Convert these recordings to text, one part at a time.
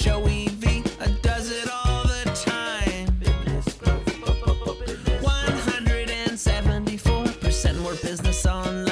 Joey V does it all the time. 174% more business online.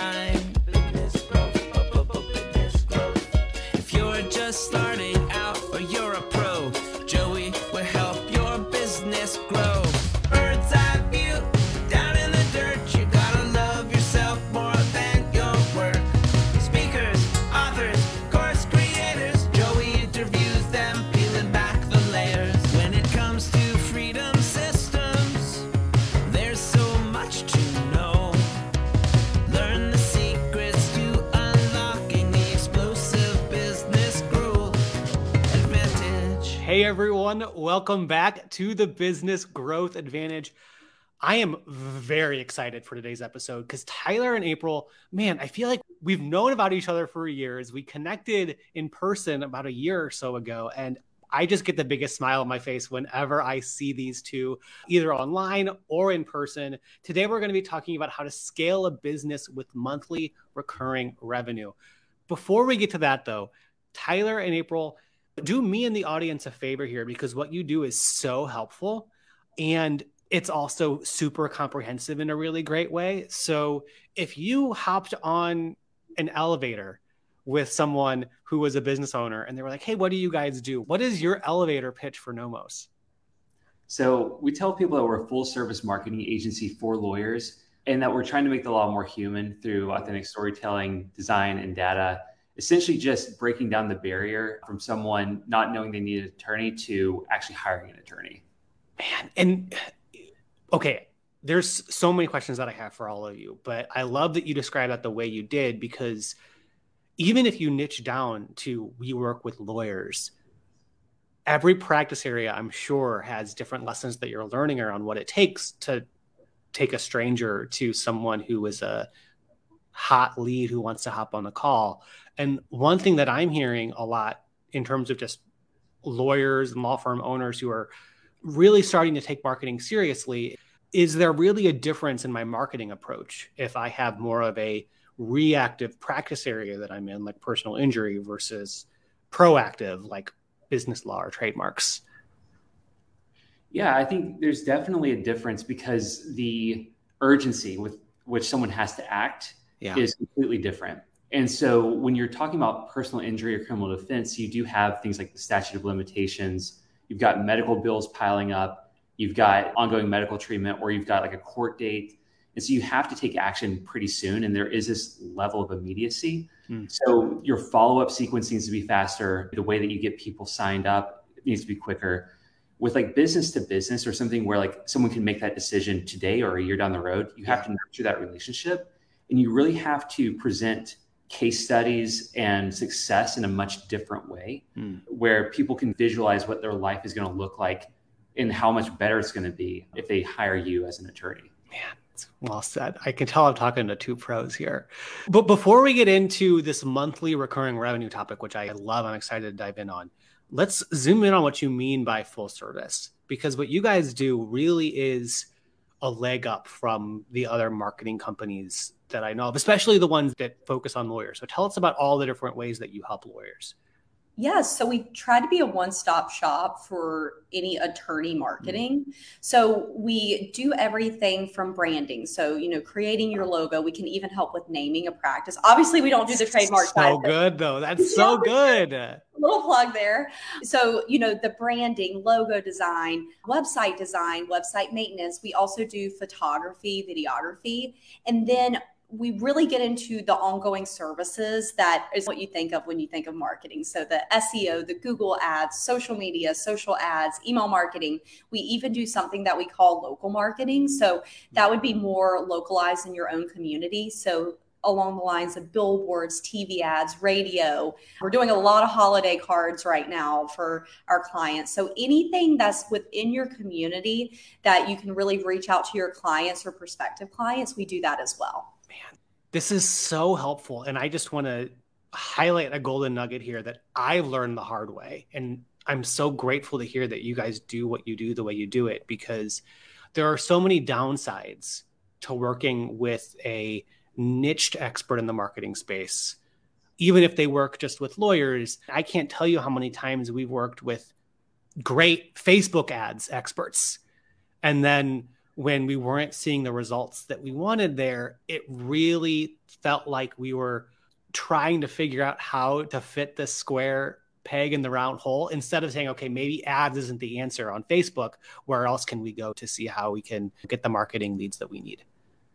Hey everyone, welcome back to the Business Growth Advantage. I am very excited for today's episode because Tyler and April, man, I feel like we've known about each other for years. We connected in person about a year or so ago, and I just get the biggest smile on my face whenever I see these two, either online or in person. Today, we're going to be talking about how to scale a business with monthly recurring revenue. Before we get to that, though, Tyler and April, do me and the audience a favor here because what you do is so helpful and it's also super comprehensive in a really great way. So if you hopped on an elevator with someone who was a business owner and they were like, "Hey, what do you guys do? What is your elevator pitch for Nomos?" So we tell people that we're a full service marketing agency for lawyers and that we're trying to make the law more human through authentic storytelling, design, and data. Essentially, just breaking down the barrier from someone not knowing they need an attorney to actually hiring an attorney. Man, and okay, there's so many questions that I have for all of you, but I love that you described that the way you did because even if you niche down to we work with lawyers, every practice area I'm sure has different lessons that you're learning around what it takes to take a stranger to someone who is a hot lead who wants to hop on the call. And one thing that I'm hearing a lot in terms of just lawyers and law firm owners who are really starting to take marketing seriously is there really a difference in my marketing approach if I have more of a reactive practice area that I'm in, like personal injury, versus proactive, like business law or trademarks? Yeah, I think there's definitely a difference because the urgency with which someone has to act Yeah. is completely different. And so when you're talking about personal injury or criminal defense, you do have things like the statute of limitations. You've got medical bills piling up. You've got ongoing medical treatment, or you've got like a court date. And so you have to take action pretty soon. And there is this level of immediacy. Hmm. So your follow up sequence needs to be faster. The way that you get people signed up needs to be quicker. With like business to business or something where like someone can make that decision today or a year down the road, you have to nurture that relationship. And you really have to present case studies and success in a much different way Hmm. where people can visualize what their life is going to look like and how much better it's going to be if they hire you as an attorney. Man, it's well said. I can tell I'm talking to two pros here. But before we get into this monthly recurring revenue topic, which I love, I'm excited to dive in on, let's zoom in on what you mean by full service. Because what you guys do really is a leg up from the other marketing companies that I know of, especially the ones that focus on lawyers. So tell us about all the different ways that you help lawyers. Yes, so we try to be a one-stop shop for any attorney marketing. Mm-hmm. So we do everything from branding. So, you know, creating your logo. We can even help with naming a practice. Obviously, we don't do the trademark So side. good though. That's so good. Little plug there. So, you know, the branding, logo design, website design, website maintenance. We also do photography, videography, and then we really get into the ongoing services that is what you think of when you think of marketing. So the SEO, the Google ads, social media, social ads, email marketing. We even do something that we call local marketing. So that would be more localized in your own community. So along the lines of billboards, TV ads, radio. We're doing a lot of holiday cards right now for our clients. So anything that's within your community that you can really reach out to your clients or prospective clients, we do that as well. Man, this is so helpful. And I just want to highlight a golden nugget here that I learned the hard way. And I'm so grateful to hear that you guys do what you do the way you do it because there are so many downsides to working with a niched expert in the marketing space even if they work just with lawyers, I can't tell you how many times we've worked with great Facebook ads experts. And then when we weren't seeing the results that we wanted there, it really felt like we were trying to figure out how to fit this square peg in the round hole instead of saying, okay, maybe ads isn't the answer on Facebook. Where else can we go to see how we can get the marketing leads that we need?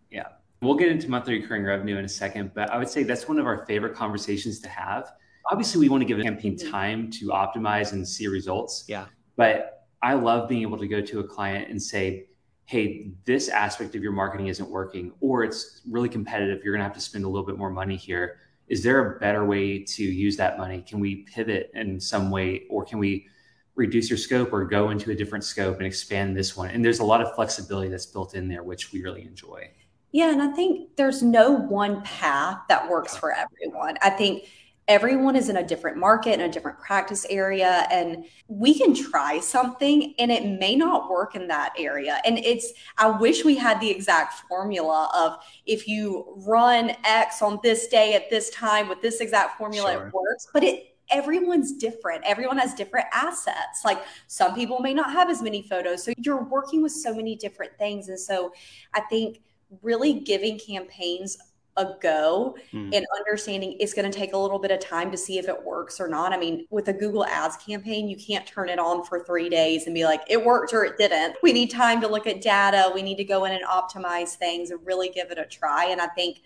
Yeah. We'll get into monthly recurring revenue in a second, but I would say that's one of our favorite conversations to have. Obviously, we want to give a campaign mm-hmm. time to optimize and see results. Yeah. But I love being able to go to a client and say, hey, this aspect of your marketing isn't working, or it's really competitive. You're going to have to spend a little bit more money here. Is there a better way to use that money? Can we pivot in some way, or can we reduce your scope or go into a different scope and expand this one? And there's a lot of flexibility that's built in there, which we really enjoy. Yeah, and I think there's no one path that works for everyone. I think everyone is in a different market and a different practice area and we can try something and it may not work in that area and it's i wish we had the exact formula of if you run x on this day at this time with this exact formula sure. it works but it everyone's different everyone has different assets like some people may not have as many photos so you're working with so many different things and so i think really giving campaigns a go mm. and understanding it's going to take a little bit of time to see if it works or not. I mean, with a Google Ads campaign, you can't turn it on for three days and be like, it worked or it didn't. We need time to look at data. We need to go in and optimize things and really give it a try. And I think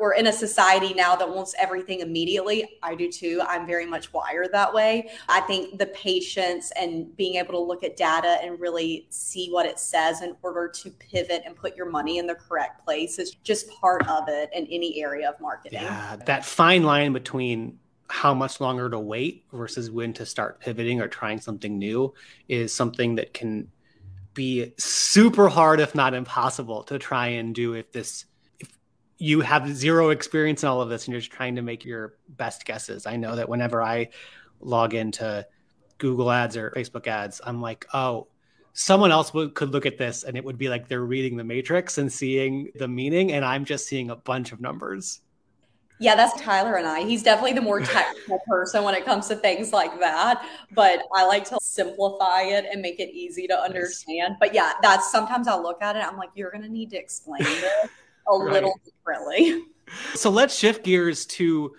we're in a society now that wants everything immediately. I do too. I'm very much wired that way. I think the patience and being able to look at data and really see what it says in order to pivot and put your money in the correct place is just part of it in any area of marketing. Yeah, that fine line between how much longer to wait versus when to start pivoting or trying something new is something that can be super hard if not impossible to try and do if this you have zero experience in all of this and you're just trying to make your best guesses. I know that whenever I log into Google ads or Facebook ads, I'm like, oh, someone else would, could look at this and it would be like they're reading the matrix and seeing the meaning. And I'm just seeing a bunch of numbers. Yeah, that's Tyler and I. He's definitely the more technical person when it comes to things like that. But I like to simplify it and make it easy to understand. But yeah, that's sometimes I'll look at it. I'm like, you're going to need to explain this a right. little differently. So let's shift gears to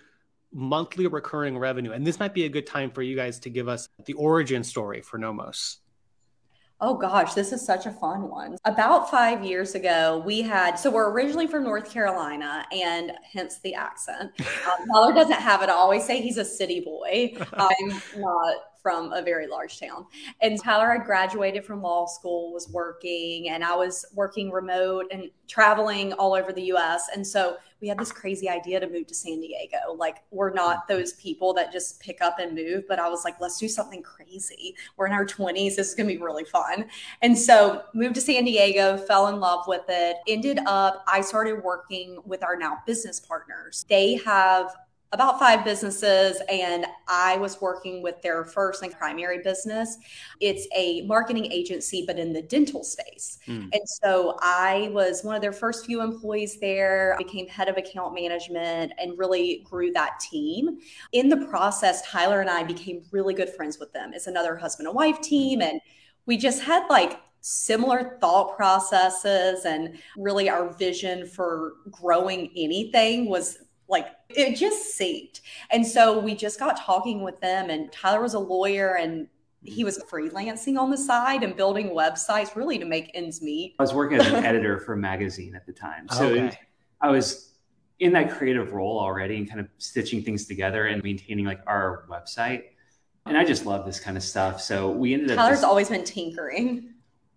monthly recurring revenue. And this might be a good time for you guys to give us the origin story for Nomos. Oh gosh, this is such a fun one. About five years ago, we had, so we're originally from North Carolina and hence the accent. Um, Tyler doesn't have it. I always say he's a city boy. I'm not from a very large town. And Tyler had graduated from law school, was working, and I was working remote and traveling all over the US. And so we had this crazy idea to move to San Diego. Like, we're not mm. those people that just pick up and move, but I was like, let's do something crazy. We're in our 20s. This is going to be really fun. And so moved to San Diego, fell in love with it. Ended up, I started working with our now business partners. They have about five businesses and I was working with their first and primary business. It's a marketing agency, but in the dental space. Mm. And so I was one of their first few employees there, became head of account management and really grew that team. In the process, Tyler and I became really good friends with them. It's another husband and wife team. And we just had like similar thought processes and really our vision for growing anything was like it just seeped. And so we just got talking with them, and Tyler was a lawyer and he was freelancing on the side and building websites really to make ends meet. I was working as an editor for a magazine at the time. So okay. I was in that creative role already and kind of stitching things together and maintaining like our website. And I just love this kind of stuff. So we ended up Tyler's always been tinkering.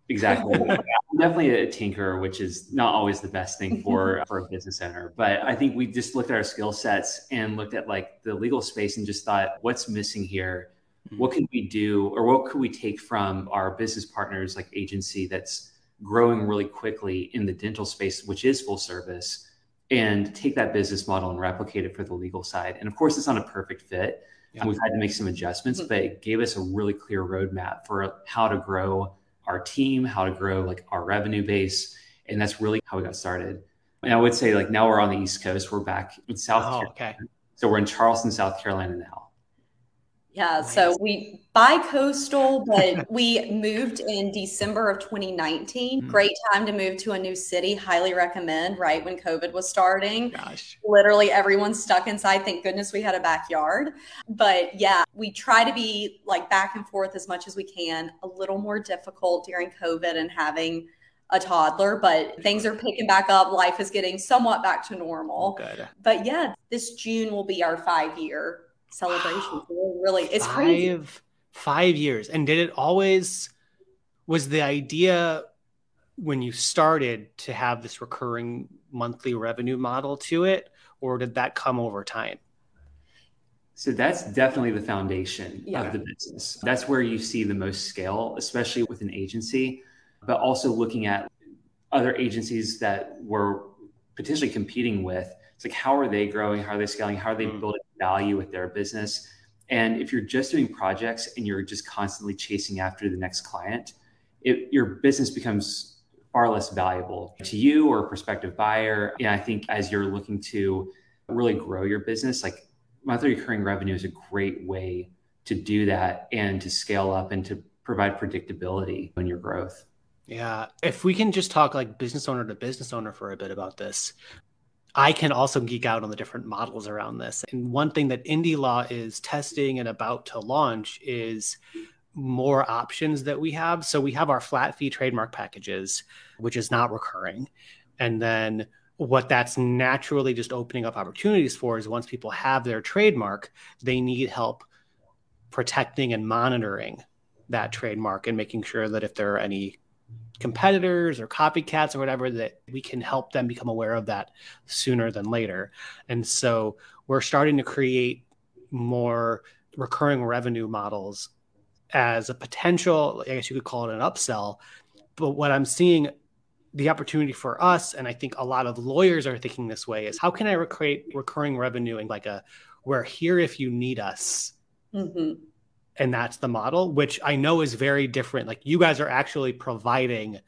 Exactly. Definitely a tinker, which is not always the best thing for for a business owner. But I think we just looked at our skill sets and looked at like the legal space and just thought, what's missing here? Hmm. What can we do, or what could we take from our business partners, like agency that's growing really quickly in the dental space, which is full service, and take that business model and replicate it for the legal side. And of course, it's not a perfect fit. Yeah. We've had to make some adjustments, hmm. but it gave us a really clear roadmap for how to grow our team, how to grow like our revenue base. And that's really how we got started. And I would say like now we're on the East Coast, we're back in South oh, Okay. So we're in Charleston, South Carolina now. Yeah, nice. so we bi-coastal, but we moved in December of 2019. Mm-hmm. Great time to move to a new city. Highly recommend. Right when COVID was starting, gosh, literally everyone's stuck inside. Thank goodness we had a backyard. But yeah, we try to be like back and forth as much as we can. A little more difficult during COVID and having a toddler, but things are picking back up. Life is getting somewhat back to normal. Good. But yeah, this June will be our five year celebration. Wow. Really, it's five, crazy. Five years. And did it always was the idea when you started to have this recurring monthly revenue model to it, or did that come over time? So that's definitely the foundation yeah. of the business. That's where you see the most scale, especially with an agency, but also looking at other agencies that we're potentially competing with. It's like, how are they growing? How are they scaling? How are they mm. building value with their business. And if you're just doing projects and you're just constantly chasing after the next client, it, your business becomes far less valuable to you or a prospective buyer. And I think as you're looking to really grow your business, like monthly recurring revenue is a great way to do that and to scale up and to provide predictability in your growth. Yeah. If we can just talk like business owner to business owner for a bit about this, I can also geek out on the different models around this. And one thing that Indie Law is testing and about to launch is more options that we have. So we have our flat fee trademark packages, which is not recurring. And then what that's naturally just opening up opportunities for is once people have their trademark, they need help protecting and monitoring that trademark and making sure that if there are any competitors or copycats or whatever that we can help them become aware of that sooner than later. And so we're starting to create more recurring revenue models as a potential, I guess you could call it an upsell. But what I'm seeing the opportunity for us, and I think a lot of lawyers are thinking this way, is how can I create recurring revenue in like a we're here if you need us mm-hmm and that's the model which i know is very different like you guys are actually providing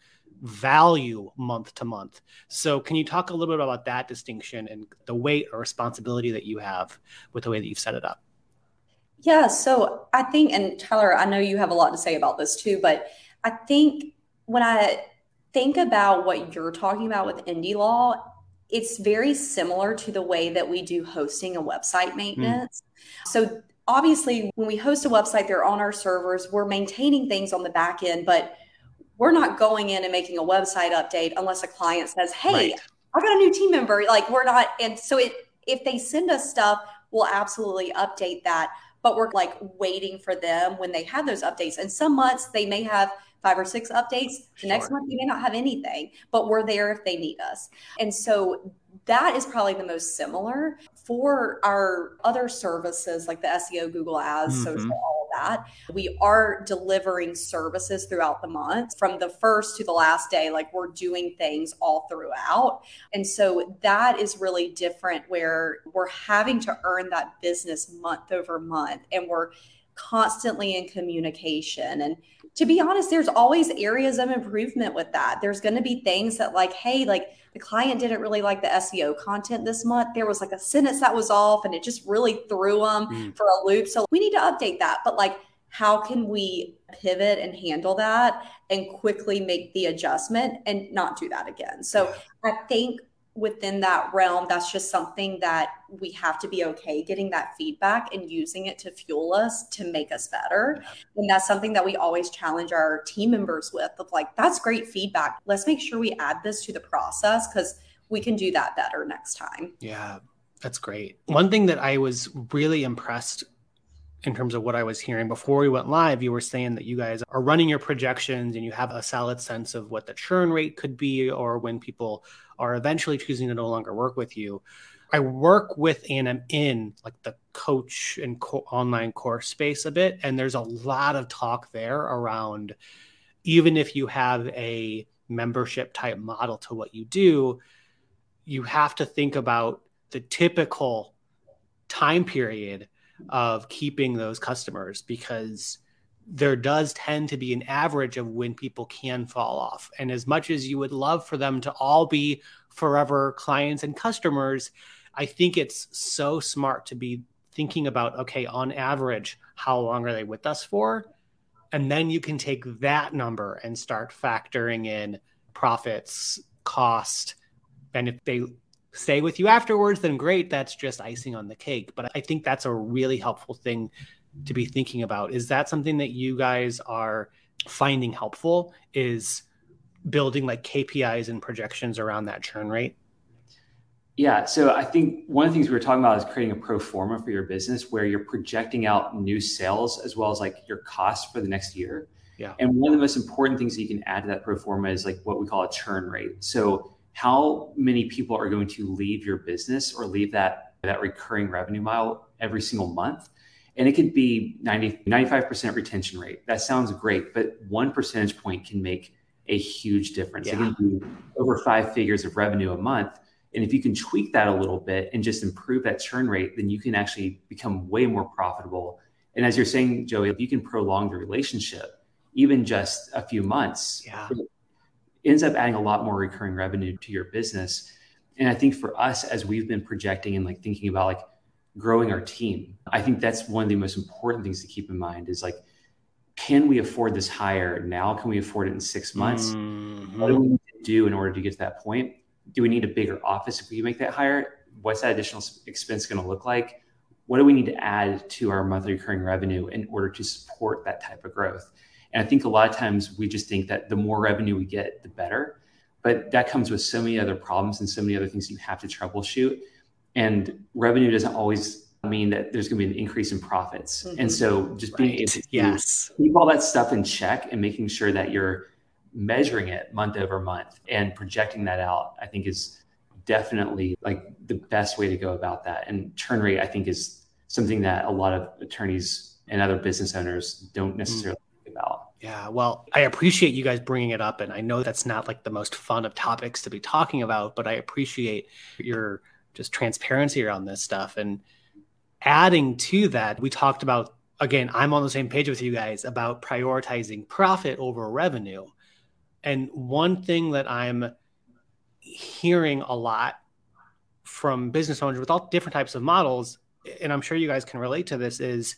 value month to month so can you talk a little bit about that distinction and the weight or responsibility that you have with the way that you've set it up yeah so i think and tyler i know you have a lot to say about this too but i think when i think about what you're talking about with indie law it's very similar to the way that we do hosting and website hmm. maintenance mm. so obviously when we host a website they're on our servers. We're maintaining things on the back end but we're not going in and making a website update unless a client says hey right. i got a new team member. Like we're not and so it if they send us stuff we'll absolutely update that but we're like waiting for them when they have those updates. And some months they may have five or six updates. The sure. next month they may not have anything but we're there if they need us. And so that is probably the most similar for our other services like the SEO, Google Ads, mm-hmm. social, all of that. We are delivering services throughout the month from the first to the last day. Like we're doing things all throughout. And so that is really different where we're having to earn that business month over month and we're constantly in communication. And to be honest, there's always areas of improvement with that. There's going to be things that, like, hey, like the client didn't really like the SEO content this month. There was like a sentence that was off and it just really threw them mm. for a loop. So we need to update that. But like, how can we pivot and handle that and quickly make the adjustment and not do that again? So I think within that realm, that's just something that we have to be okay getting that feedback and using it to fuel us to make us better. And that's something that we always challenge our team members with of like, that's great feedback. Let's make sure we add this to the process because we can do that better next time. Yeah, that's great. One thing that I was really impressed in terms of what I was hearing before we went live, you were saying that you guys are running your projections and you have a solid sense of what the churn rate could be or when people are eventually choosing to no longer work with you. I work with and I'm in like the coach and co- online course space a bit, and there's a lot of talk there around even if you have a membership type model to what you do, you have to think about the typical time period of keeping those customers because there does tend to be an average of when people can fall off. And as much as you would love for them to all be forever clients and customers, I think it's so smart to be thinking about okay, on average, how long are they with us for? And then you can take that number and start factoring in profits, cost. And if they stay with you afterwards, then great. That's just icing on the cake. But I think that's a really helpful thing to be thinking about. Is that something that you guys are finding helpful? Is building like KPIs and projections around that churn rate? Yeah. So I think one of the things we were talking about is creating a pro forma for your business where you're projecting out new sales as well as like your costs for the next year. Yeah. And one of the most important things that you can add to that pro forma is like what we call a churn rate. So how many people are going to leave your business or leave that that recurring revenue mile every single month? And it could be 90, 95% retention rate. That sounds great, but one percentage point can make a huge difference. Yeah. It can be over five figures of revenue a month. And if you can tweak that a little bit and just improve that churn rate, then you can actually become way more profitable. And as you're saying, Joey, if you can prolong the relationship, even just a few months, Yeah. It ends up adding a lot more recurring revenue to your business. And I think for us, as we've been projecting and like thinking about like growing our team, I think that's one of the most important things to keep in mind is like, can we afford this hire now? Can we afford it in six months? Mhm. What do we need to do in order to get to that point? Do we need a bigger office if we make that hire? What's that additional expense going to look like? What do we need to add to our monthly recurring revenue in order to support that type of growth? And I think a lot of times we just think that the more revenue we get, the better. But that comes with so many other problems and so many other things you have to troubleshoot. And revenue doesn't always mean that there's going to be an increase in profits. Mhm. And so just being able to Yes. keep all that stuff in check and making sure that you're measuring it month over month and projecting that out, I think is definitely like the best way to go about that. And churn rate, I think, is something that a lot of attorneys and other business owners don't necessarily think about. Yeah, well, I appreciate you guys bringing it up. And I know that's not like the most fun of topics to be talking about, but I appreciate your just transparency around this stuff. And adding to that, we talked about, again, I'm on the same page with you guys about prioritizing profit over revenue. And one thing that I'm hearing a lot from business owners with all different types of models, and I'm sure you guys can relate to this, is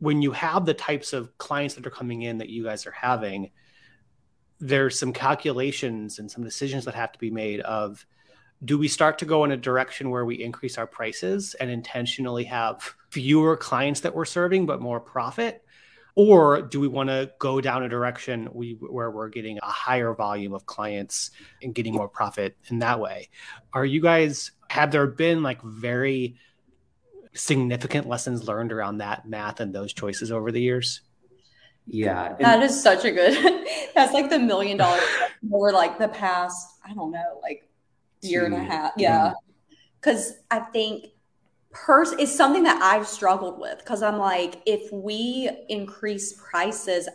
when you have the types of clients that are coming in that you guys are having, there's some calculations and some decisions that have to be made of do we start to go in a direction where we increase our prices and intentionally have fewer clients that we're serving but more profit? Or do we want to go down a direction we, where we're getting a higher volume of clients and getting more profit in that way? Are you guys have there been like very significant lessons learned around that math and those choices over the years Yeah. And That is such a good. That's like the million dollar question over like the past. I don't know, like year and a half. Yeah, mm-hmm. because I think pers is something that I've struggled with because I'm like, if we increase prices,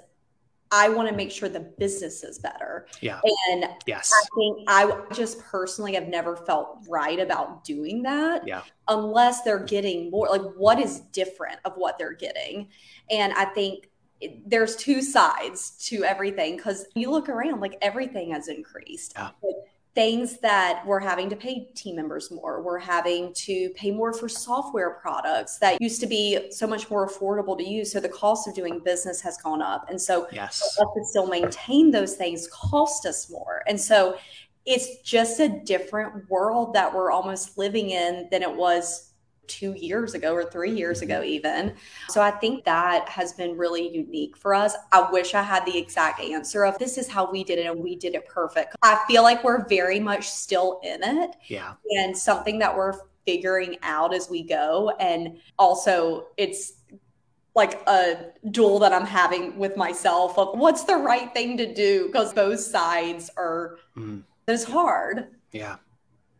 I want to make sure the business is better. Yeah. and yes I think I just personally have never felt right about doing that. Yeah. Unless they're getting more, like what is different of what they're getting. And I think it- there's two sides to everything because you look around, like everything has increased. Yeah. But Things that we're having to pay team members more, we're having to pay more for software products that used to be so much more affordable to use. So the cost of doing business has gone up. And so yes to still maintain those things cost us more. And so it's just a different world that we're almost living in than it was two years ago or three years ago, even. So I think that has been really unique for us. I wish I had the exact answer of this is how we did it and we did it perfect. I feel like we're very much still in it yeah and something that we're figuring out as we go. And also, it's like a duel that I'm having with myself of what's the right thing to do because both sides are Mm. it's hard. yeah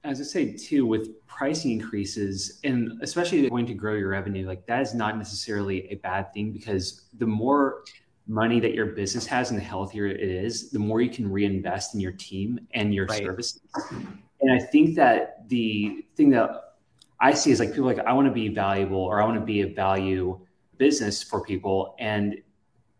as I say too, with pricing increases and especially going to grow your revenue, like that is not necessarily a bad thing because the more money that your business has and the healthier it is, the more you can reinvest in your team and your Right. services. And I think that the thing that I see is like people like I want to be valuable or I want to be a value business for people and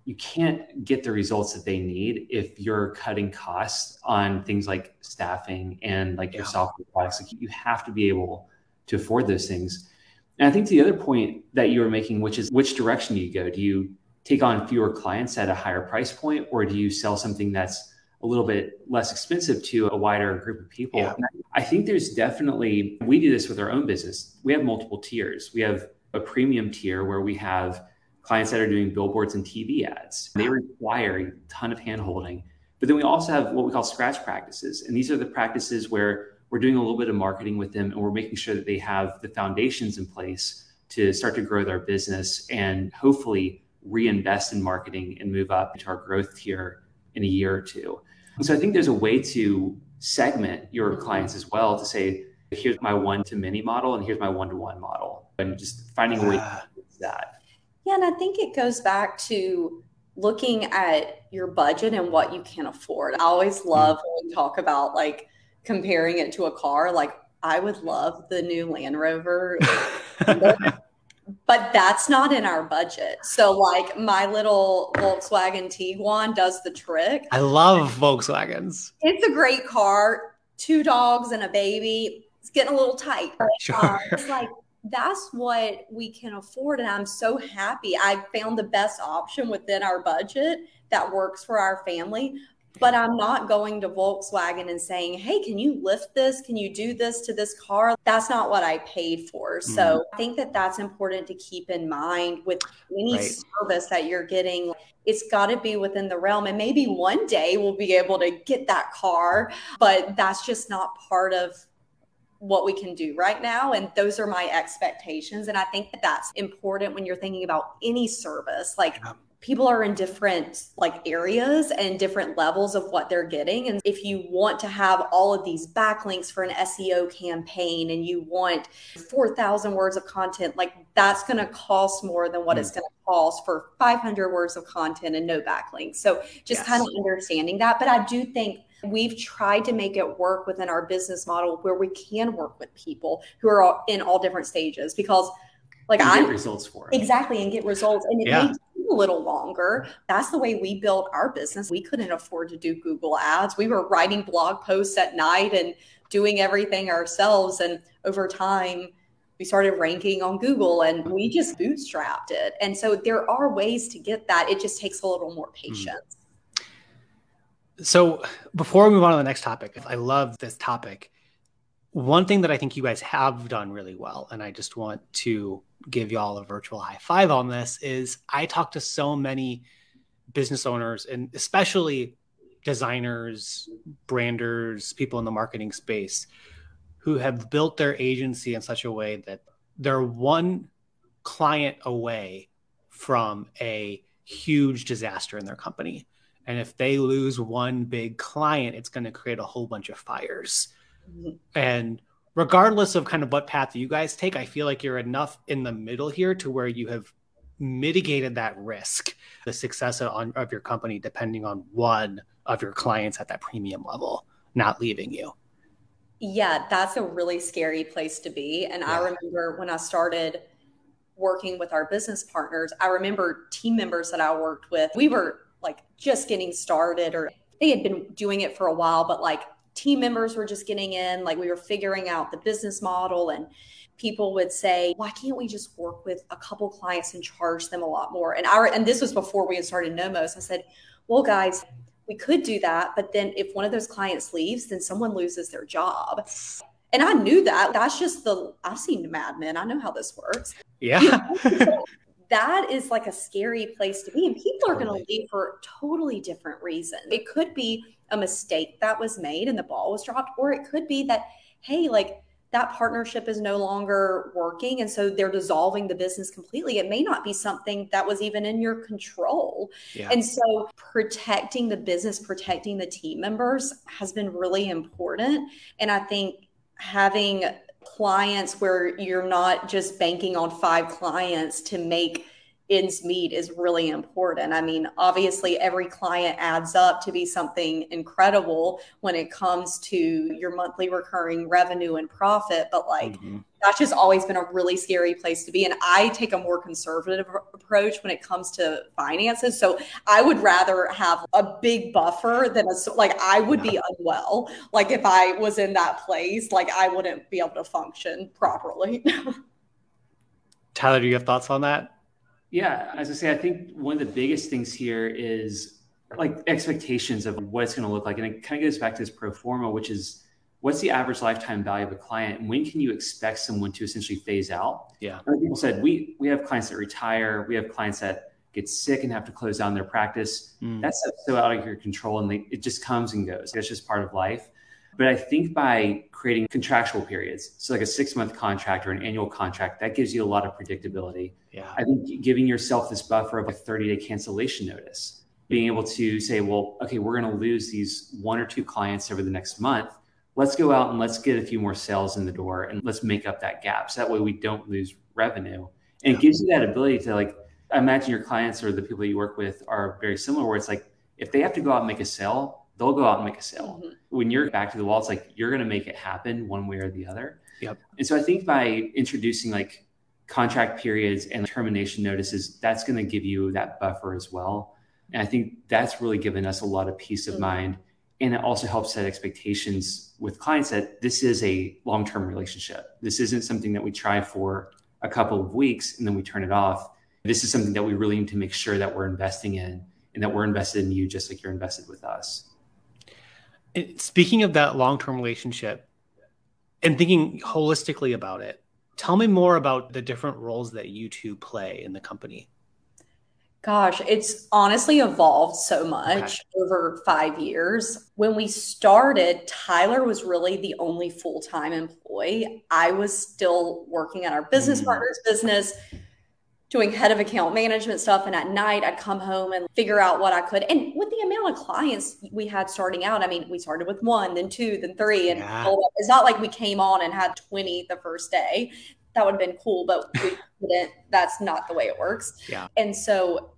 you can't get the results that they need if you're cutting costs on things like staffing and like your software products. Like you have to be able to afford those things. And I think the other point that you were making, which is which direction do you go? Do you take on fewer clients at a higher price point, or do you sell something that's a little bit less expensive to a wider group of people? Yeah. I think there's definitely, we do this with our own business. We have multiple tiers. We have a premium tier where we have clients that are doing billboards and TV ads. They require a ton of handholding. But then we also have what we call scratch practices. And these are the practices where we're doing a little bit of marketing with them and we're making sure that they have the foundations in place to start to grow their business and hopefully reinvest in marketing and move up into our growth tier in a year or two. And so I think there's a way to segment your clients as well to say, here's my one to many model and here's my one to one model. And just finding a way to ah. do that. Yeah, and I think it goes back to looking at your budget and what you can afford. I always Hmm. love when we talk about like comparing it to a car. Like I would love the new Land Rover, but that's not in our budget. So like my little Volkswagen Tiguan does the trick. I love Volkswagens. It's a great car. Two dogs and a baby. It's getting a little tight. Sure. Uh, it's like that's what we can afford and i'm so happy. I found the best option within our budget that works for our family but i'm not going to volkswagen and saying hey can you lift this? Can you do this to this car? That's not what i paid for. Mm-hmm. So i think that that's important to keep in mind with any Right. service that you're getting. It's got to be within the realm and maybe one day we'll be able to get that car but that's just not part of what we can do right now and those are my expectations and i think that that's important when you're thinking about any service like Yeah. people are in different like areas and different levels of what they're getting and if you want to have all of these backlinks for an SEO campaign and you want 4000 words of content like that's going to cost more than what Mm. it's going to cost for 500 words of content and no backlinks so just Yes. kind of understanding that but i do think we've tried to make it work within our business model where we can work with people who are all, in all different stages because like i get results for it. exactly and get results. And it Yeah. may take a little longer. That's the way we built our business. We couldn't afford to do google ads. We were writing blog posts at night and doing everything ourselves. And over time we started ranking on google and we just bootstrapped it. And so there are ways to get that. It just takes a little more mm-hmm. patience So before we move on to the next topic, I love this topic. One thing that I think you guys have done really well, and I just want to give y'all a virtual high five on this, is I talk to so many business owners and especially designers, branders, people in the marketing space who have built their agency in such a way that they're one client away from a huge disaster in their company. And if they lose one big client, it's going to create a whole bunch of fires. Mm-hmm. And regardless of kind of what path you guys take, I feel like you're enough in the middle here to where you have mitigated that risk, the success of, of your company, depending on one of your clients at that premium level not leaving you. Yeah, that's a really scary place to be. And I remember when I started working with our business partners, I remember team members that I worked with, we were like just getting started or they had been doing it for a while, but like team members were just getting in, like we were figuring out the business model and people would say, why can't we just work with a couple clients and charge them a lot more? And our and this was before we had started Nomos. I said, well, guys, we could do that, but then if one of those clients leaves, then someone loses their job. And I knew that. That's just the I've seen Mad Men. I know how this works. Yeah. That is like a scary place to be. And people are going to leave for totally different reasons. It could be a mistake that was made and the ball was dropped, or it could be that, hey, like that partnership is no longer working. And so they're dissolving the business completely. It may not be something that was even in your control. yeah. And so protecting the business, protecting the team members has been really important. And I think having clients where you're not just banking on five clients to make ends meet is really important. I mean, obviously, every client adds up to be something incredible when it comes to your monthly recurring revenue and profit, but like mm-hmm. that's just always been a really scary place to be. And I take a more conservative approach when it comes to finances. So I would rather have a big buffer than a, like, I would be unwell. Like, if I was in that place, like, I wouldn't be able to function properly. Tyler, do you have thoughts on that? Yeah, as I say, I think one of the biggest things here is like expectations of what it's going to look like. And it kind of goes back to this pro forma, which is what's the average lifetime value of a client and when can you expect someone to essentially phase out? Yeah. Like people said, we we have clients that retire, we have clients that get sick and have to close down their practice. Mm. That's so out of your control and they, it just comes and goes. It's just part of life. But I think by creating contractual periods, so like a six month contract or an annual contract, that gives you a lot of predictability. Yeah. I think giving yourself this buffer of a 30 day cancellation notice, being able to say, well, okay, we're going to lose these one or two clients over the next month. Let's go out and let's get a few more sales in the door and let's make up that gap. So that way we don't lose revenue. And yeah. it gives you that ability to like, imagine your clients or the people you work with are very similar, where it's like, if they have to go out and make a sale, they'll go out and make a sale. Mm-hmm. When you're back to the wall, it's like you're going to make it happen one way or the other. Yep. And so I think by introducing like contract periods and termination notices, that's going to give you that buffer as well. And I think that's really given us a lot of peace of mind. And it also helps set expectations with clients that this is a long term relationship. This isn't something that we try for a couple of weeks and then we turn it off. This is something that we really need to make sure that we're investing in and that we're invested in you just like you're invested with us. Speaking of that long term relationship and thinking holistically about it, tell me more about the different roles that you two play in the company. Gosh, it's honestly evolved so much okay. over five years. When we started, Tyler was really the only full time employee. I was still working at our business mm. partner's business, doing head of account management stuff. And at night, I'd come home and figure out what I could. And with the amount of clients we had starting out, I mean, we started with one, then two, then three. And yeah. it's not like we came on and had 20 the first day. That would have been cool, but we didn't. That's not the way it works. Yeah. And so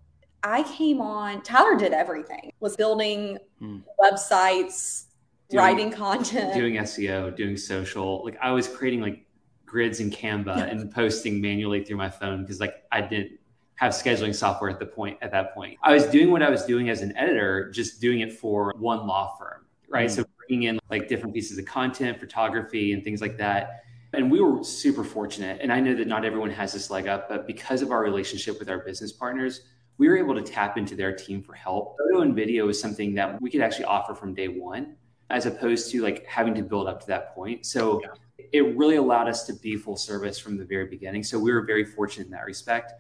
I came on, Tyler did everything, was building hmm. websites, doing, writing content, doing SEO, doing social. Like I was creating like grids in Canva and posting manually through my phone because like I didn't have scheduling software at the point at that point. I was doing what I was doing as an editor, just doing it for one law firm, right? Mm. So bringing in like different pieces of content, photography, and things like that. And we were super fortunate. And I know that not everyone has this leg up, but because of our relationship with our business partners, we were able to tap into their team for help. Photo and video is something that we could actually offer from day one, as opposed to like having to build up to that point. So yeah it really allowed us to be full service from the very beginning. So we were very fortunate in that respect.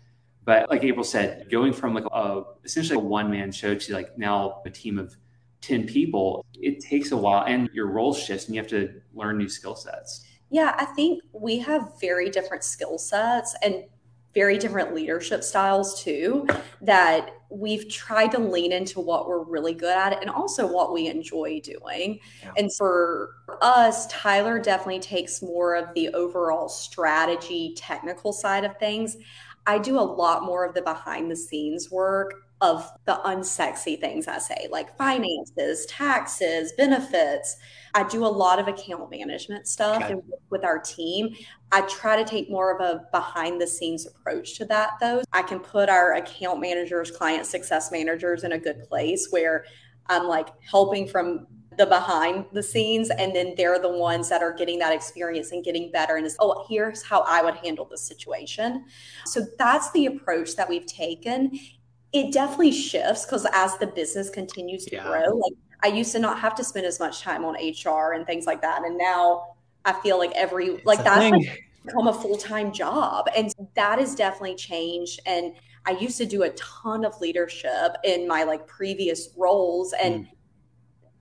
But like April said, going from like a essentially a one man show to like now a team of 10 people, it takes a while and your role shifts and you have to learn new skill sets. Yeah, I think we have very different skill sets and very different leadership styles too that we've tried to lean into what we're really good at and also what we enjoy doing. Yeah. And for us, Tyler definitely takes more of the overall strategy, technical side of things. I do a lot more of the behind the scenes work of the unsexy things I say, like finances, taxes, benefits. I do a lot of account management stuff okay. with our team. I try to take more of a behind the scenes approach to that, though. I can put our account managers, client success managers in a good place where I'm like helping from the behind the scenes and then they're the ones that are getting that experience and getting better and is oh here's how i would handle this situation so that's the approach that we've taken it definitely shifts because as the business continues to yeah. grow, like I used to not have to spend as much time on HR and things like that. And now I feel like every it's like that's like become a full-time job. And that has definitely changed. And I used to do a ton of leadership in my like previous roles. And mm.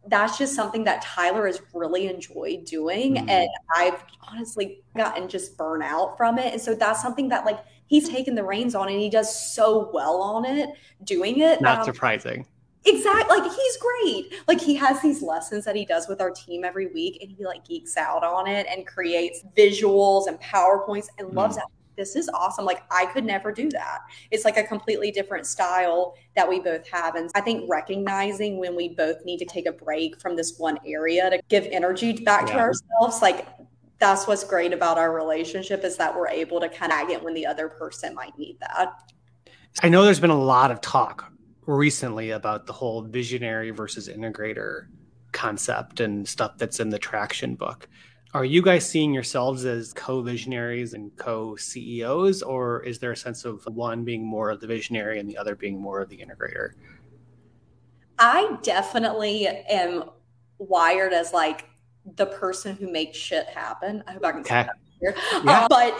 That's just something that Tyler has really enjoyed doing. Mm. And I've honestly gotten just burnout from it. And so that's something that like he's taken the reins on and he does so well on it, doing it. Not um, surprising. Exactly. Like he's great. Like he has these lessons that he does with our team every week and he like geeks out on it and creates visuals and PowerPoints and loves mm. that. This is awesome. Like I could never do that. It's like a completely different style that we both have. And I think recognizing when we both need to take a break from this one area to give energy back yeah. to ourselves, like that's what's great about our relationship is that we're able to kind of get when the other person might need that. I know there's been a lot of talk recently about the whole visionary versus integrator concept and stuff that's in the traction book. Are you guys seeing yourselves as co visionaries and co CEOs, or is there a sense of one being more of the visionary and the other being more of the integrator? I definitely am wired as like the person who makes shit happen. I hope I can say that here. Yeah. Uh, but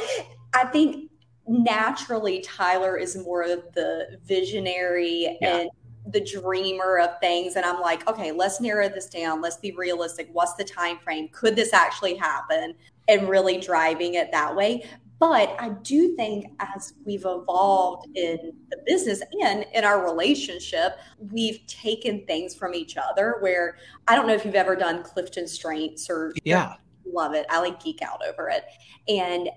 I think naturally Tyler is more of the visionary yeah. and the dreamer of things. And i'm like okay let's narrow this down. Let's be realistic. What's the time frame? Could this actually happen? And really driving it that way. But i do think as we've evolved in the business and in our relationship we've taken things from each other where i don't know if you've ever done clifton strengths or yeah. Love it. I like geek out over it. And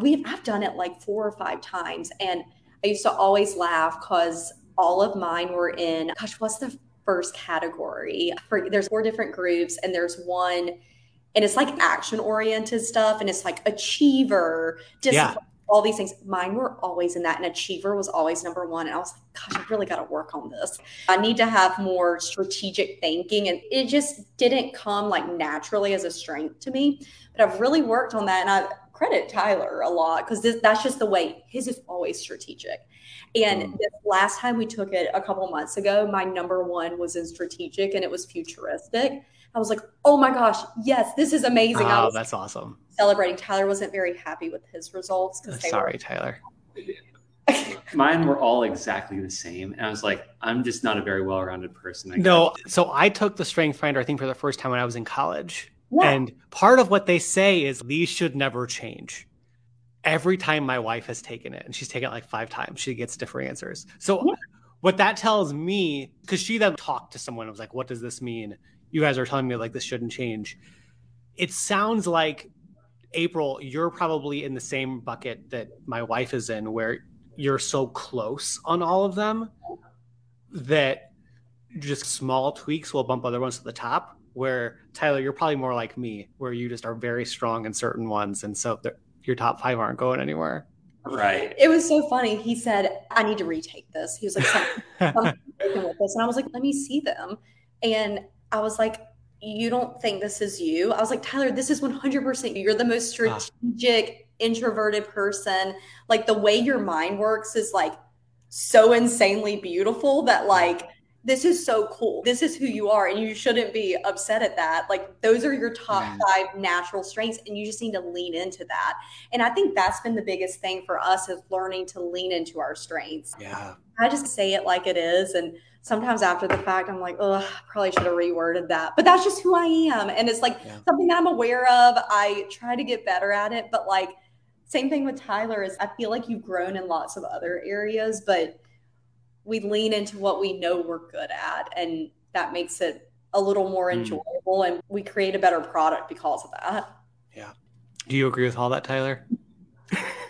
we've i've done it like four or five times. And i used to always laugh because all of mine were in, gosh, what's the first category? For, there's four different groups, and there's one, and it's like action oriented stuff, and it's like achiever, discipline. Yeah. All these things. Mine were always in that, and achiever was always number one. And I was like, gosh, I really got to work on this. I need to have more strategic thinking. And it just didn't come like naturally as a strength to me. But I've really worked on that. And I credit Tyler a lot because that's just the way his is always strategic. And mm. this last time we took it a couple months ago, my number one was in strategic and it was futuristic. I was like, oh my gosh, yes, this is amazing. Oh, that's awesome. Celebrating. Tyler wasn't very happy with his results. Sorry, were- Tyler. Mine were all exactly the same. And I was like, I'm just not a very well rounded person. no, so I took the Strength Finder, I think, for the first time when I was in college. Yeah. And part of what they say is these should never change every time my wife has taken it, and she's taken it like five times, she gets different answers. So yeah. what that tells me, because she then talked to someone, was like, "What does this mean?" You guys are telling me like this shouldn't change. It sounds like April, you're probably in the same bucket that my wife is in, where you're so close on all of them that just small tweaks will bump other ones to the top. Where Tyler, you're probably more like me, where you just are very strong in certain ones, and so your top five aren't going anywhere. Right. It was so funny. He said, I need to retake this. He was like, something, with this. And I was like, let me see them. And I was like, you don't think this is you? I was like, Tyler, this is 100% you. You're the most ah. strategic, ah. introverted person. Like the way your mind works is like so insanely beautiful that like this is so cool. This is who you are, and you shouldn't be upset at that. Like, those are your top mm. five natural strengths, and you just need to lean into that. And I think that's been the biggest thing for us is learning to lean into our strengths. Yeah. I just say it like it is. And sometimes after the fact, I'm like, oh, probably should have reworded that. But that's just who I am. And it's like yeah. something that I'm aware of. I try to get better at it. But like, same thing with Tyler is I feel like you've grown in lots of other areas, but we lean into what we know we're good at and that makes it a little more hmm. enjoyable mm. and we create a better product because of that yeah do you agree with all that tyler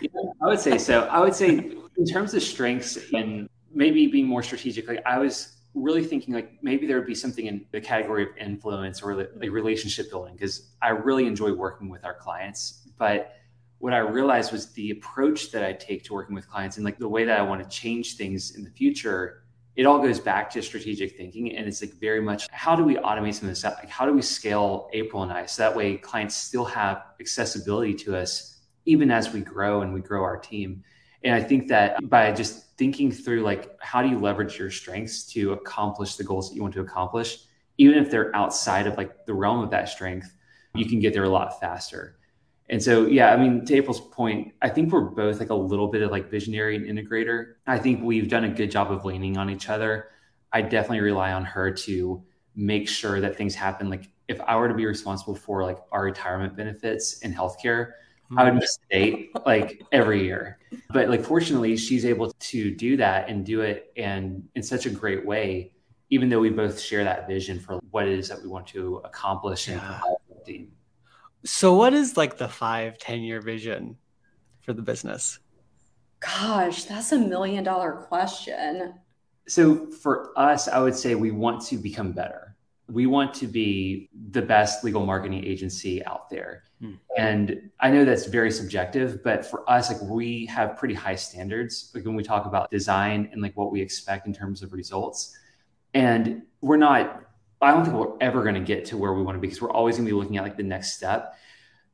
yeah, i would say so i would say in terms of strengths and maybe being more strategic like i was really thinking like maybe there would be something in the category of influence or like relationship building because i really enjoy working with our clients but what I realized was the approach that I take to working with clients and like the way that I want to change things in the future. It all goes back to strategic thinking. And it's like very much how do we automate some of this stuff? Like, how do we scale April and I so that way clients still have accessibility to us even as we grow and we grow our team? And I think that by just thinking through like how do you leverage your strengths to accomplish the goals that you want to accomplish, even if they're outside of like the realm of that strength, you can get there a lot faster. And so, yeah, I mean, to April's point, I think we're both like a little bit of like visionary and integrator. I think we've done a good job of leaning on each other. I definitely rely on her to make sure that things happen. Like if I were to be responsible for like our retirement benefits and healthcare, I would miss the date like every year. But like fortunately, she's able to do that and do it and in such a great way, even though we both share that vision for what it is that we want to accomplish yeah. So, what is like the five, 10 year vision for the business? Gosh, that's a million dollar question. So for us, I would say we want to become better. We want to be the best legal marketing agency out there. Hmm. And I know that's very subjective, but for us, like we have pretty high standards. Like when we talk about design and like what we expect in terms of results. And we're not, I don't think we're ever going to get to where we want to be because we're always going to be looking at like the next step.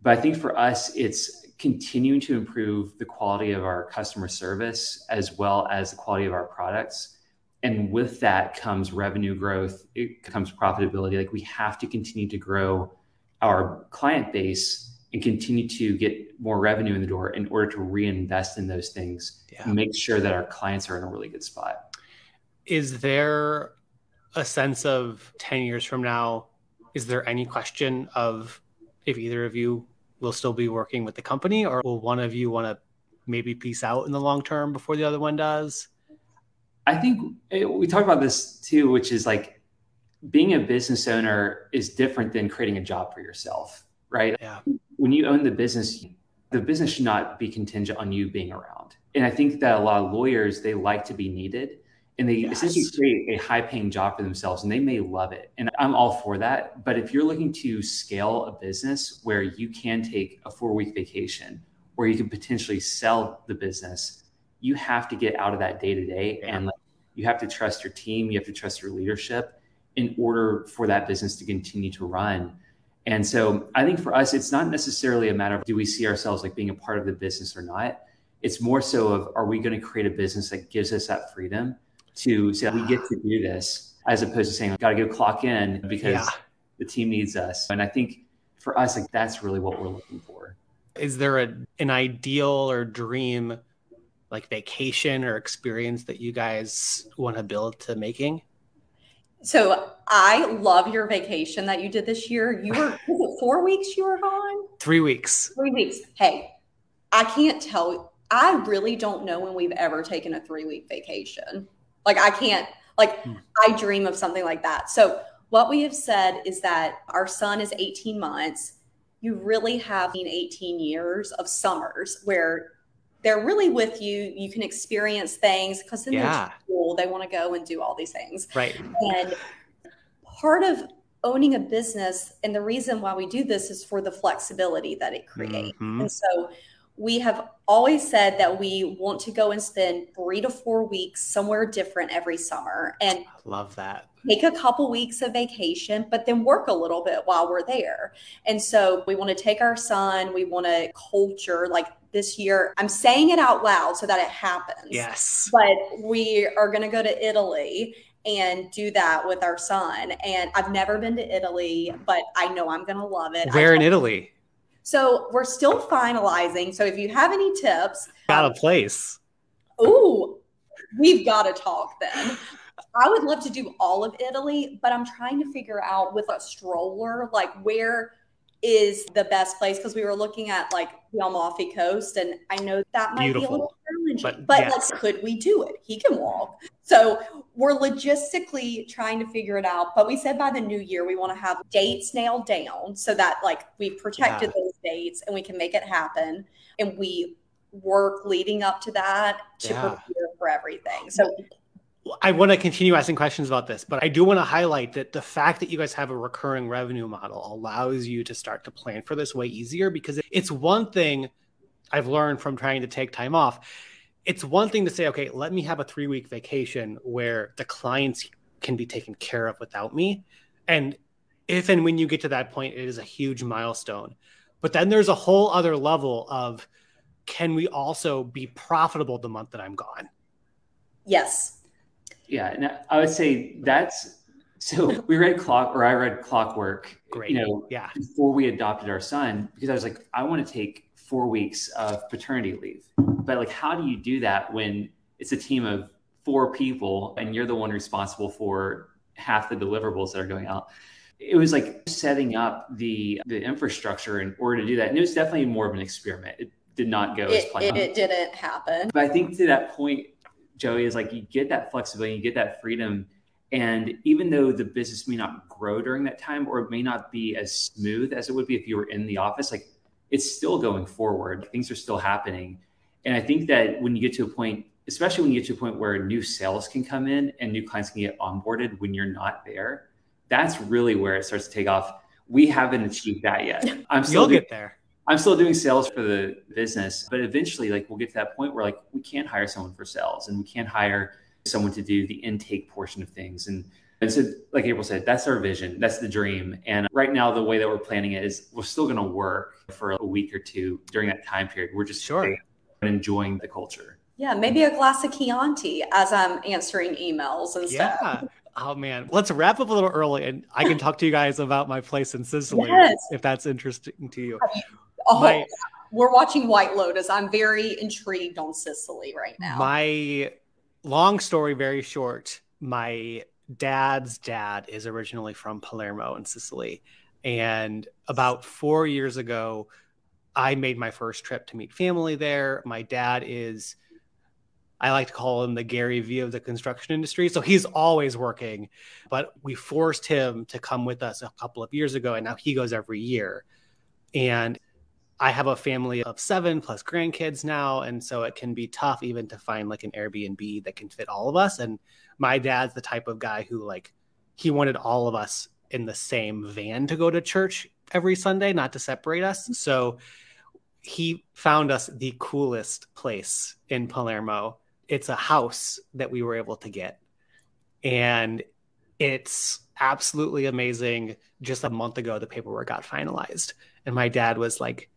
But I think for us, it's continuing to improve the quality of our customer service as well as the quality of our products. And with that comes revenue growth, it comes profitability. Like we have to continue to grow our client base and continue to get more revenue in the door in order to reinvest in those things yeah. and make sure that our clients are in a really good spot. Is there a sense of 10 years from now? Is there any question of if either of you will still be working with the company, or will one of you want to maybe peace out in the long term before the other one does? I think it, we talked about this too, which is like being a business owner is different than creating a job for yourself, right? Yeah. When you own the business, the business should not be contingent on you being around. And I think that a lot of lawyers, they like to be needed and they yes. essentially create a high paying job for themselves and they may love it. And I'm all for that. But if you're looking to scale a business where you can take a four week vacation, or you can potentially sell the business, you have to get out of that day to day and like, you have to trust your team, you have to trust your leadership in order for that business to continue to run. And so I think for us, it's not necessarily a matter of do we see ourselves like being a part of the business or not. It's more so of are we going to create a business that gives us that freedom to say we get to do this as opposed to saying I got to go clock in because yeah. the team needs us. And I think for us, like that's really what we're looking for. Is there a, an ideal or dream like vacation or experience that you guys want to build to making? So I love your vacation that you did this year. You were four weeks you were gone? Three weeks. Three weeks. Hey, I can't tell. I really don't know when we've ever taken a three week vacation. Like I can't like hmm. I dream of something like that. So what we have said is that our son is 18 months. You really have 18 years of summers where they're really with you. You can experience things because then yeah. they're cool. They want to go and do all these things. Right. And part of owning a business and the reason why we do this is for the flexibility that it creates. Mm-hmm. And so we have always said that we want to go and spend three to four weeks somewhere different every summer and love that. take a couple weeks of vacation but then work a little bit while we're there. And so we want to take our son we want to culture like this year i'm saying it out loud so that it happens. Yes. But we are going to go to italy and do that with our son and i've never been to italy but i know i'm going to love it. Where in italy so we're still finalizing. So if you have any tips, got a um, place. Ooh, we've got to talk then. I would love to do all of Italy, but I'm trying to figure out with a stroller, like where is the best place because we were looking at like the Amalfi Coast, and I know that might Beautiful. be a little. But, but yes. like, could we do it? He can walk, so we're logistically trying to figure it out. But we said by the new year we want to have dates nailed down so that like we've protected yeah. those dates and we can make it happen, and we work leading up to that to yeah. prepare for everything. So I want to continue asking questions about this, but I do want to highlight that the fact that you guys have a recurring revenue model allows you to start to plan for this way easier because it's one thing I've learned from trying to take time off. It's one thing to say, okay, let me have a three week vacation where the clients can be taken care of without me. And if and when you get to that point, it is a huge milestone. But then there's a whole other level of can we also be profitable the month that I'm gone? Yes. Yeah, and I would say that's so we read clock or I read Clockwork. Great. You know, yeah. Before we adopted our son, because I was like, I want to take four weeks of paternity leave, but like, how do you do that when it's a team of four people and you're the one responsible for half the deliverables that are going out? It was like setting up the the infrastructure in order to do that, and it was definitely more of an experiment. It did not go it, as planned. It, it didn't happen. But I think to that point, Joey, is like you get that flexibility, you get that freedom. And even though the business may not grow during that time or it may not be as smooth as it would be if you were in the office, like it's still going forward. Things are still happening. And I think that when you get to a point, especially when you get to a point where new sales can come in and new clients can get onboarded when you're not there, that's really where it starts to take off. We haven't achieved that yet. I'm still You'll doing, get there. I'm still doing sales for the business, but eventually, like we'll get to that point where like we can't hire someone for sales and we can't hire someone to do the intake portion of things. And and so, like April said, that's our vision, that's the dream. And right now, the way that we're planning it is we're still going to work for a week or two during that time period. We're just Sure. staying and enjoying the culture. Yeah, maybe a glass of Chianti as I'm answering emails and stuff. Yeah. Oh man, let's wrap up a little early, and I can talk to you guys about my place in Sicily Yes. if that's interesting to you. Oh, My- we're watching White Lotus. I'm very intrigued on Sicily right now. My long story, very short. My dad's dad is originally from Palermo in Sicily. And about four years ago, I made my first trip to meet family there. My dad is, I like to call him the Gary Vee of the construction industry. So he's always working, but we forced him to come with us a couple of years ago. And now he goes every year. And I have a family of seven plus grandkids now. And so it can be tough even to find like an Airbnb that can fit all of us. And my dad's the type of guy who, like, he wanted all of us in the same van to go to church every Sunday, not to separate us. So he found us the coolest place in Palermo. It's a house that we were able to get. And it's absolutely amazing. Just a month ago, the paperwork got finalized. And my dad was like,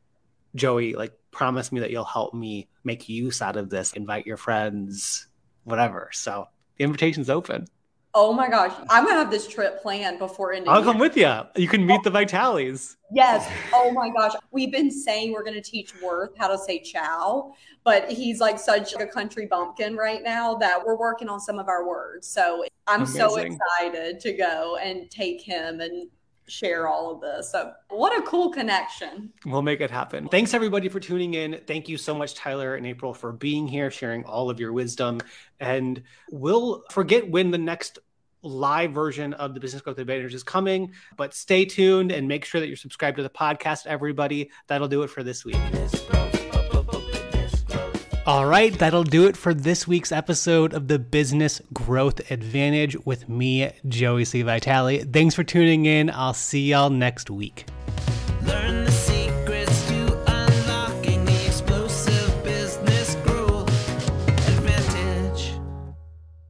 Joey, like, promise me that you'll help me make use out of this, invite your friends, whatever. So the invitation's open. oh my gosh, I'm gonna have this trip planned before ending. I'll come with you. You can meet the Vitalis. Yes. Oh my gosh. We've been saying we're going to teach Worth how to say ciao, but he's like such a country bumpkin right now that we're working on some of our words. So I'm so excited to go and take him and share all of this. So what a cool connection. We'll make it happen. Thanks everybody for tuning in. Thank you so much, Tyler and April, for being here, sharing all of your wisdom. And we'll forget when the next live version of the Business Growth Advantage is coming, but stay tuned and make sure that you're subscribed to the podcast, everybody. That'll do it for this week. All right, that'll do it for this week's episode of the Business Growth Advantage with me, Joey C. Vitale. Thanks for tuning in. I'll see y'all next week.